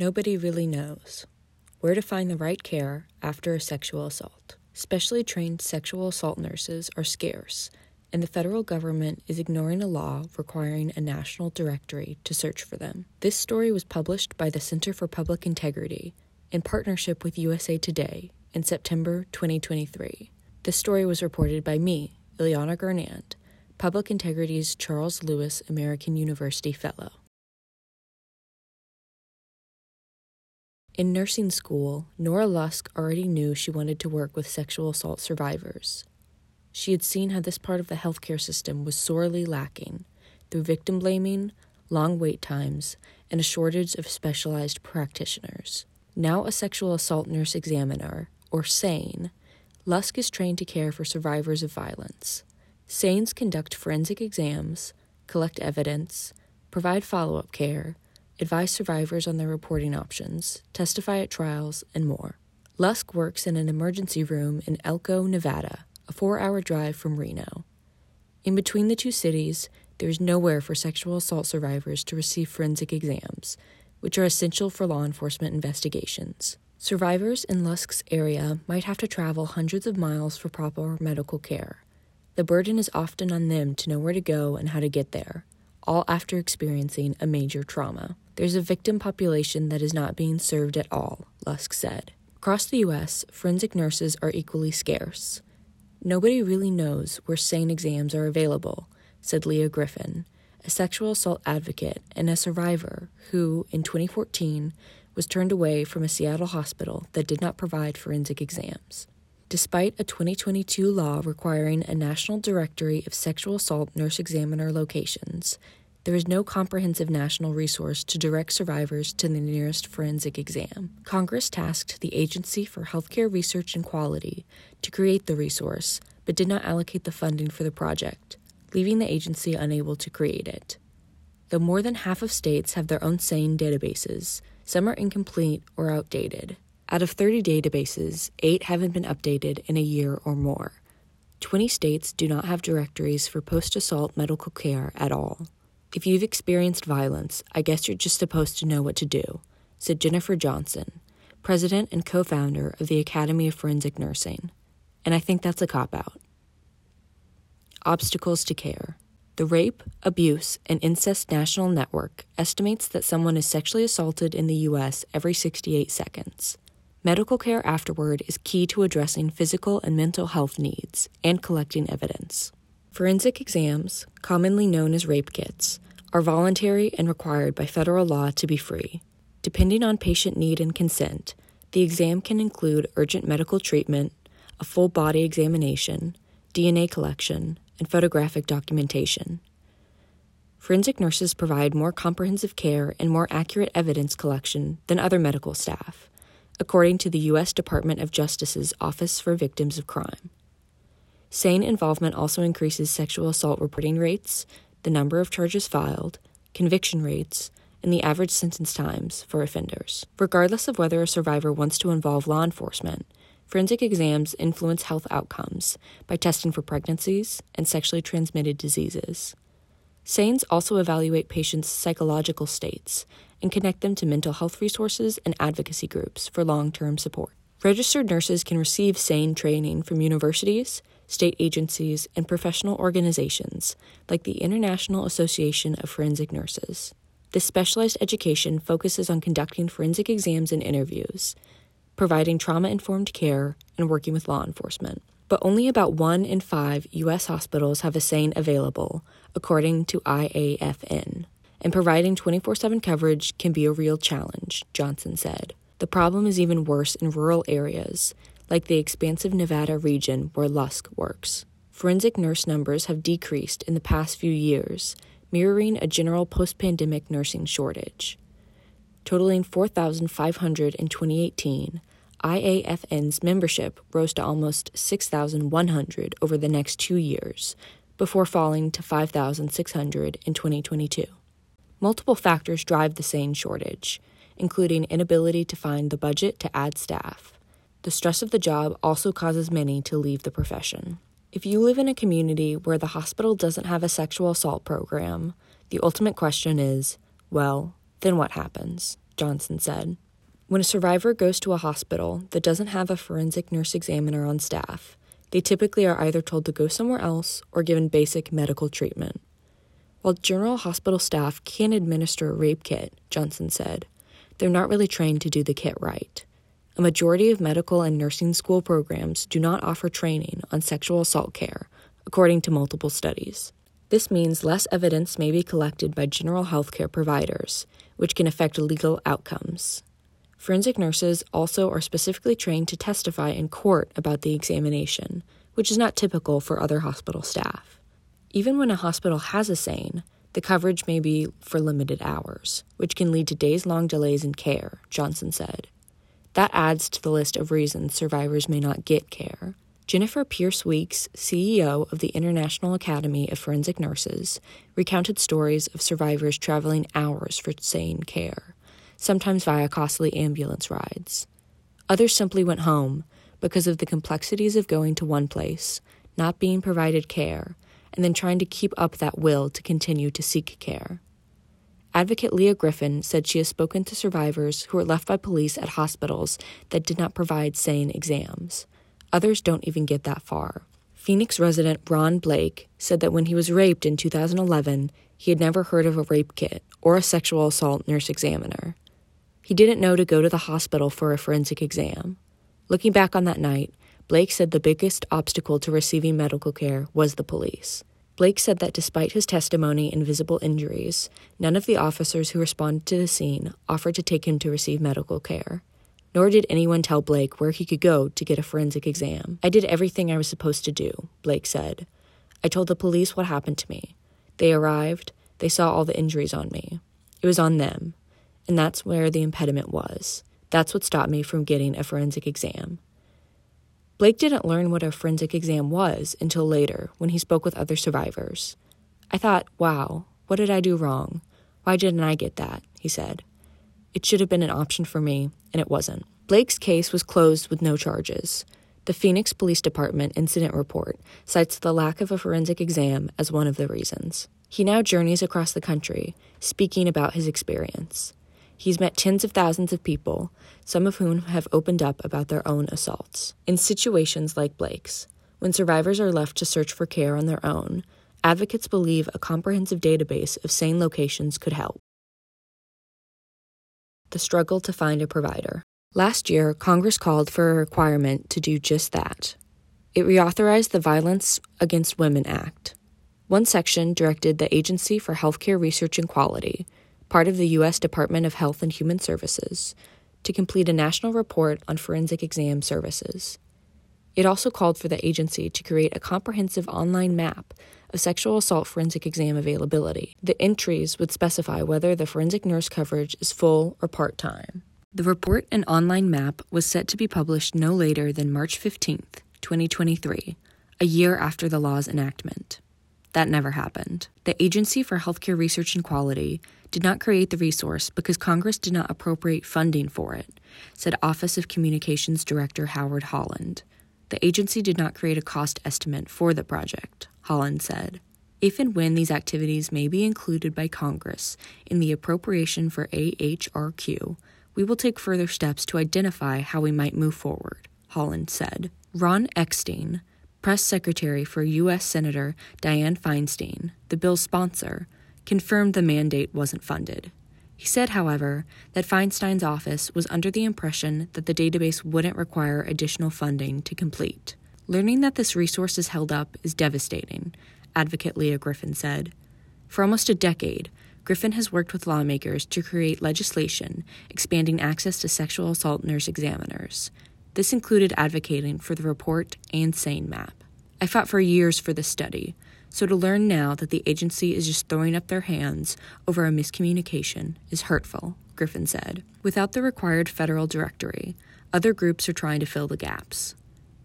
Nobody really knows where to find the right care after a sexual assault. Specially trained sexual assault nurses are scarce, and the federal government is ignoring a law requiring a national directory to search for them. This story was published by the Center for Public Integrity in partnership with USA Today in September 2023. This story was reported by me, Ileana Gernand, Public Integrity's Charles Lewis American University Fellow. In nursing school, Nora Lusk already knew she wanted to work with sexual assault survivors. She had seen how this part of the healthcare system was sorely lacking through victim blaming, long wait times, and a shortage of specialized practitioners. Now a sexual assault nurse examiner, or SANE, Lusk is trained to care for survivors of violence. SANEs conduct forensic exams, collect evidence, provide follow up care, advise survivors on their reporting options, testify at trials, and more. Lusk works in an emergency room in Elko, Nevada, a four hour drive from Reno. In between the two cities, there is nowhere for sexual assault survivors to receive forensic exams, which are essential for law enforcement investigations. Survivors in Lusk's area might have to travel hundreds of miles for proper medical care. The burden is often on them to know where to go and how to get there, all after experiencing a major trauma. There's a victim population that is not being served at all, Lusk said. Across the U.S., forensic nurses are equally scarce. Nobody really knows where SANE exams are available, said Leah Griffin, a sexual assault advocate and a survivor who, in 2014, was turned away from a Seattle hospital that did not provide forensic exams. Despite a 2022 law requiring a national directory of sexual assault nurse examiner locations, there is no comprehensive national resource to direct survivors to the nearest forensic exam. Congress tasked the Agency for Healthcare Research and Quality to create the resource, but did not allocate the funding for the project, leaving the agency unable to create it. Though more than half of states have their own SANE databases, some are incomplete or outdated. Out of 30 databases, 8 haven't been updated in a year or more. 20 states do not have directories for post assault medical care at all. If you've experienced violence, I guess you're just supposed to know what to do, said Jennifer Johnson, president and co founder of the Academy of Forensic Nursing. And I think that's a cop out. Obstacles to care. The Rape, Abuse, and Incest National Network estimates that someone is sexually assaulted in the U.S. every 68 seconds. Medical care afterward is key to addressing physical and mental health needs and collecting evidence. Forensic exams, commonly known as rape kits, are voluntary and required by federal law to be free. Depending on patient need and consent, the exam can include urgent medical treatment, a full body examination, DNA collection, and photographic documentation. Forensic nurses provide more comprehensive care and more accurate evidence collection than other medical staff, according to the U.S. Department of Justice's Office for Victims of Crime. SANE involvement also increases sexual assault reporting rates, the number of charges filed, conviction rates, and the average sentence times for offenders. Regardless of whether a survivor wants to involve law enforcement, forensic exams influence health outcomes by testing for pregnancies and sexually transmitted diseases. SANEs also evaluate patients' psychological states and connect them to mental health resources and advocacy groups for long term support. Registered nurses can receive SANE training from universities, state agencies, and professional organizations like the International Association of Forensic Nurses. This specialized education focuses on conducting forensic exams and interviews, providing trauma informed care, and working with law enforcement. But only about one in five U.S. hospitals have a SANE available, according to IAFN. And providing 24 7 coverage can be a real challenge, Johnson said. The problem is even worse in rural areas, like the expansive Nevada region where Lusk works. Forensic nurse numbers have decreased in the past few years, mirroring a general post pandemic nursing shortage. Totaling 4,500 in 2018, IAFN's membership rose to almost 6,100 over the next two years, before falling to 5,600 in 2022. Multiple factors drive the SANE shortage, including inability to find the budget to add staff the stress of the job also causes many to leave the profession. If you live in a community where the hospital doesn't have a sexual assault program, the ultimate question is well, then what happens? Johnson said. When a survivor goes to a hospital that doesn't have a forensic nurse examiner on staff, they typically are either told to go somewhere else or given basic medical treatment. While general hospital staff can administer a rape kit, Johnson said, they're not really trained to do the kit right. A majority of medical and nursing school programs do not offer training on sexual assault care, according to multiple studies. This means less evidence may be collected by general healthcare providers, which can affect legal outcomes. Forensic nurses also are specifically trained to testify in court about the examination, which is not typical for other hospital staff. Even when a hospital has a SANE, the coverage may be for limited hours, which can lead to days long delays in care, Johnson said. That adds to the list of reasons survivors may not get care. Jennifer Pierce Weeks, CEO of the International Academy of Forensic Nurses, recounted stories of survivors traveling hours for SANE care sometimes via costly ambulance rides. Others simply went home because of the complexities of going to one place, not being provided care, and then trying to keep up that will to continue to seek care. Advocate Leah Griffin said she has spoken to survivors who were left by police at hospitals that did not provide SANE exams. Others don't even get that far. Phoenix resident Ron Blake said that when he was raped in 2011, he had never heard of a rape kit or a sexual assault nurse examiner. He didn't know to go to the hospital for a forensic exam. Looking back on that night, Blake said the biggest obstacle to receiving medical care was the police. Blake said that despite his testimony and visible injuries, none of the officers who responded to the scene offered to take him to receive medical care. Nor did anyone tell Blake where he could go to get a forensic exam. I did everything I was supposed to do, Blake said. I told the police what happened to me. They arrived, they saw all the injuries on me. It was on them and that's where the impediment was. That's what stopped me from getting a forensic exam. Blake didn't learn what a forensic exam was until later when he spoke with other survivors. I thought, wow, what did I do wrong? Why didn't I get that? He said. It should have been an option for me, and it wasn't. Blake's case was closed with no charges. The Phoenix Police Department incident report cites the lack of a forensic exam as one of the reasons. He now journeys across the country, speaking about his experience. He's met tens of thousands of people, some of whom have opened up about their own assaults. In situations like Blake's, when survivors are left to search for care on their own, advocates believe a comprehensive database of SANE locations could help. The struggle to find a provider. Last year, Congress called for a requirement to do just that. It reauthorized the Violence Against Women Act. One section directed the Agency for Healthcare Research and Quality part of the U.S. Department of Health and Human Services, to complete a national report on forensic exam services. It also called for the agency to create a comprehensive online map of sexual assault forensic exam availability. The entries would specify whether the forensic nurse coverage is full or part time. The report and online map was set to be published no later than March 15th, 2023, a year after the law's enactment. That never happened. The Agency for Healthcare Research and Quality did not create the resource because Congress did not appropriate funding for it, said Office of Communications Director Howard Holland. The agency did not create a cost estimate for the project, Holland said. If and when these activities may be included by Congress in the appropriation for AHRQ, we will take further steps to identify how we might move forward, Holland said. Ron Eckstein, press secretary for U.S. Senator Dianne Feinstein, the bill's sponsor, confirmed the mandate wasn't funded. He said, however, that Feinstein's office was under the impression that the database wouldn't require additional funding to complete. Learning that this resource is held up is devastating, advocate Leah Griffin said. For almost a decade, Griffin has worked with lawmakers to create legislation expanding access to sexual assault nurse examiners. This included advocating for the report and SANE map. I fought for years for this study, so to learn now that the agency is just throwing up their hands over a miscommunication is hurtful, Griffin said. Without the required federal directory, other groups are trying to fill the gaps.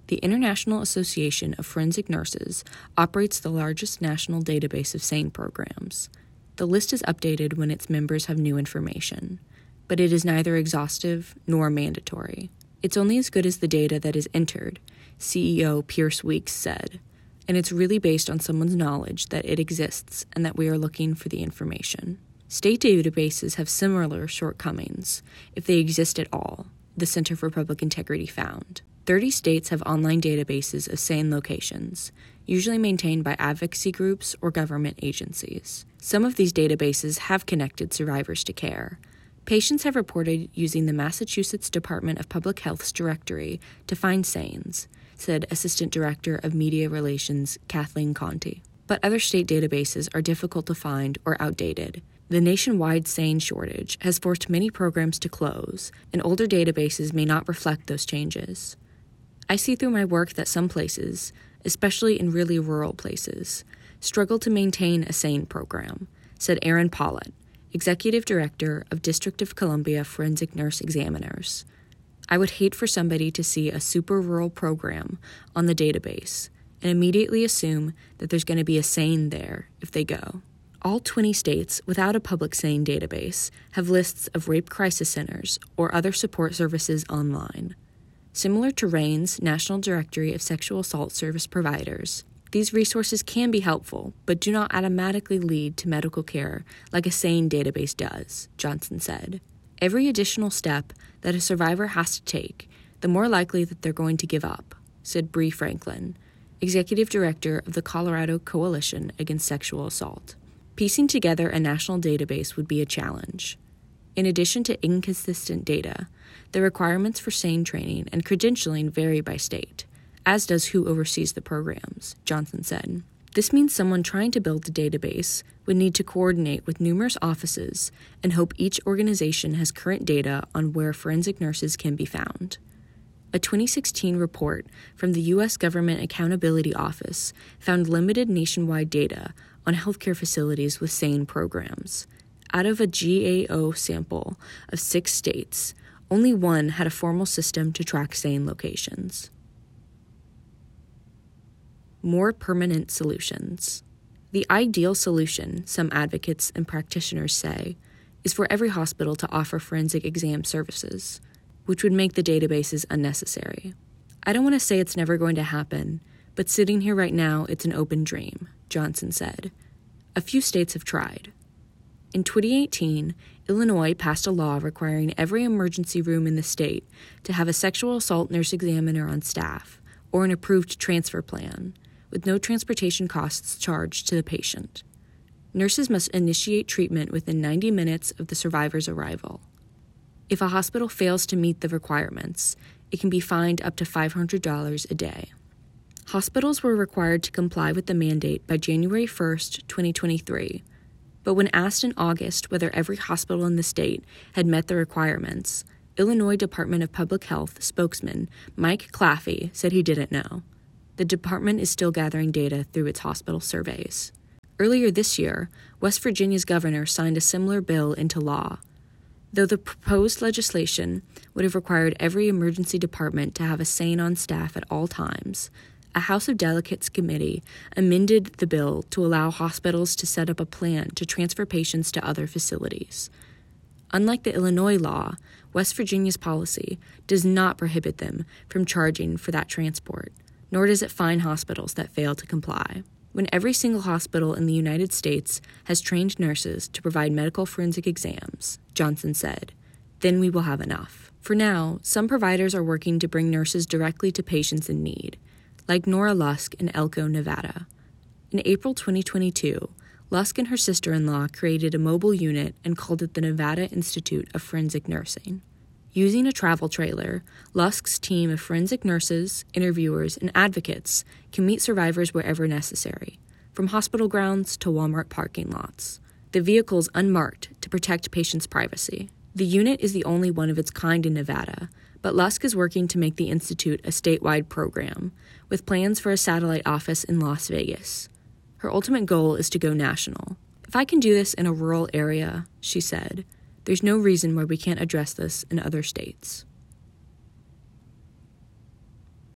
The International Association of Forensic Nurses operates the largest national database of SANE programs. The list is updated when its members have new information, but it is neither exhaustive nor mandatory. It's only as good as the data that is entered, CEO Pierce Weeks said and it's really based on someone's knowledge that it exists and that we are looking for the information. State databases have similar shortcomings, if they exist at all, the Center for Public Integrity found. 30 states have online databases of SANE locations, usually maintained by advocacy groups or government agencies. Some of these databases have connected survivors to care. Patients have reported using the Massachusetts Department of Public Health's directory to find SANEs, said Assistant Director of Media Relations Kathleen Conti. But other state databases are difficult to find or outdated. The nationwide SANE shortage has forced many programs to close, and older databases may not reflect those changes. I see through my work that some places, especially in really rural places, struggle to maintain a SANE program, said Aaron Pollitt, Executive Director of District of Columbia Forensic Nurse Examiners. I would hate for somebody to see a super rural program on the database and immediately assume that there's going to be a SANE there if they go. All 20 states without a public SANE database have lists of rape crisis centers or other support services online. Similar to RAINN's National Directory of Sexual Assault Service Providers, these resources can be helpful, but do not automatically lead to medical care like a SANE database does, Johnson said. Every additional step that a survivor has to take, the more likely that they're going to give up, said Brie Franklin, Executive Director of the Colorado Coalition Against Sexual Assault. Piecing together a national database would be a challenge. In addition to inconsistent data, the requirements for SANE training and credentialing vary by state, as does who oversees the programs, Johnson said. This means someone trying to build a database would need to coordinate with numerous offices and hope each organization has current data on where forensic nurses can be found. A 2016 report from the U.S. Government Accountability Office found limited nationwide data on healthcare facilities with SANE programs, out of a GAO sample of six states, only one had a formal system to track SANE locations. More permanent solutions. The ideal solution, some advocates and practitioners say, is for every hospital to offer forensic exam services, which would make the databases unnecessary. I don't want to say it's never going to happen, but sitting here right now, it's an open dream, Johnson said. A few states have tried. In 2018, Illinois passed a law requiring every emergency room in the state to have a sexual assault nurse examiner on staff or an approved transfer plan, with no transportation costs charged to the patient. Nurses must initiate treatment within 90 minutes of the survivor's arrival. If a hospital fails to meet the requirements, it can be fined up to $500 a day. Hospitals were required to comply with the mandate by January 1, 2023 but when asked in August whether every hospital in the state had met the requirements, Illinois Department of Public Health spokesman Mike Claffey said he didn't know. The department is still gathering data through its hospital surveys. Earlier this year, West Virginia's governor signed a similar bill into law. Though the proposed legislation would have required every emergency department to have a SANE on staff at all times, a House of Delegates committee amended the bill to allow hospitals to set up a plan to transfer patients to other facilities. Unlike the Illinois law, West Virginia's policy does not prohibit them from charging for that transport, nor does it fine hospitals that fail to comply. When every single hospital in the United States has trained nurses to provide medical forensic exams, Johnson said, then we will have enough. For now, some providers are working to bring nurses directly to patients in need like Nora Lusk in Elko, Nevada. In April 2022, Lusk and her sister in law created a mobile unit and called it the Nevada Institute of Forensic Nursing. Using a travel trailer, Lusk's team of forensic nurses, interviewers, and advocates can meet survivors wherever necessary, from hospital grounds to Walmart parking lots. The vehicle is unmarked to protect patients' privacy. The unit is the only one of its kind in Nevada, but Lusk is working to make the Institute a statewide program, with plans for a satellite office in Las Vegas. Her ultimate goal is to go national. If I can do this in a rural area, she said, there's no reason why we can't address this in other states.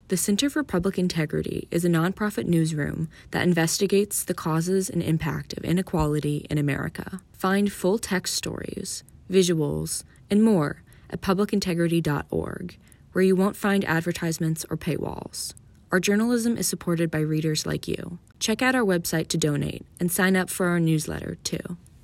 The Center for Public Integrity is a nonprofit newsroom that investigates the causes and impact of inequality in America. Find full text stories, visuals, and more at publicintegrity.org, where you won't find advertisements or paywalls. Our journalism is supported by readers like you. Check out our website to donate and sign up for our newsletter, too.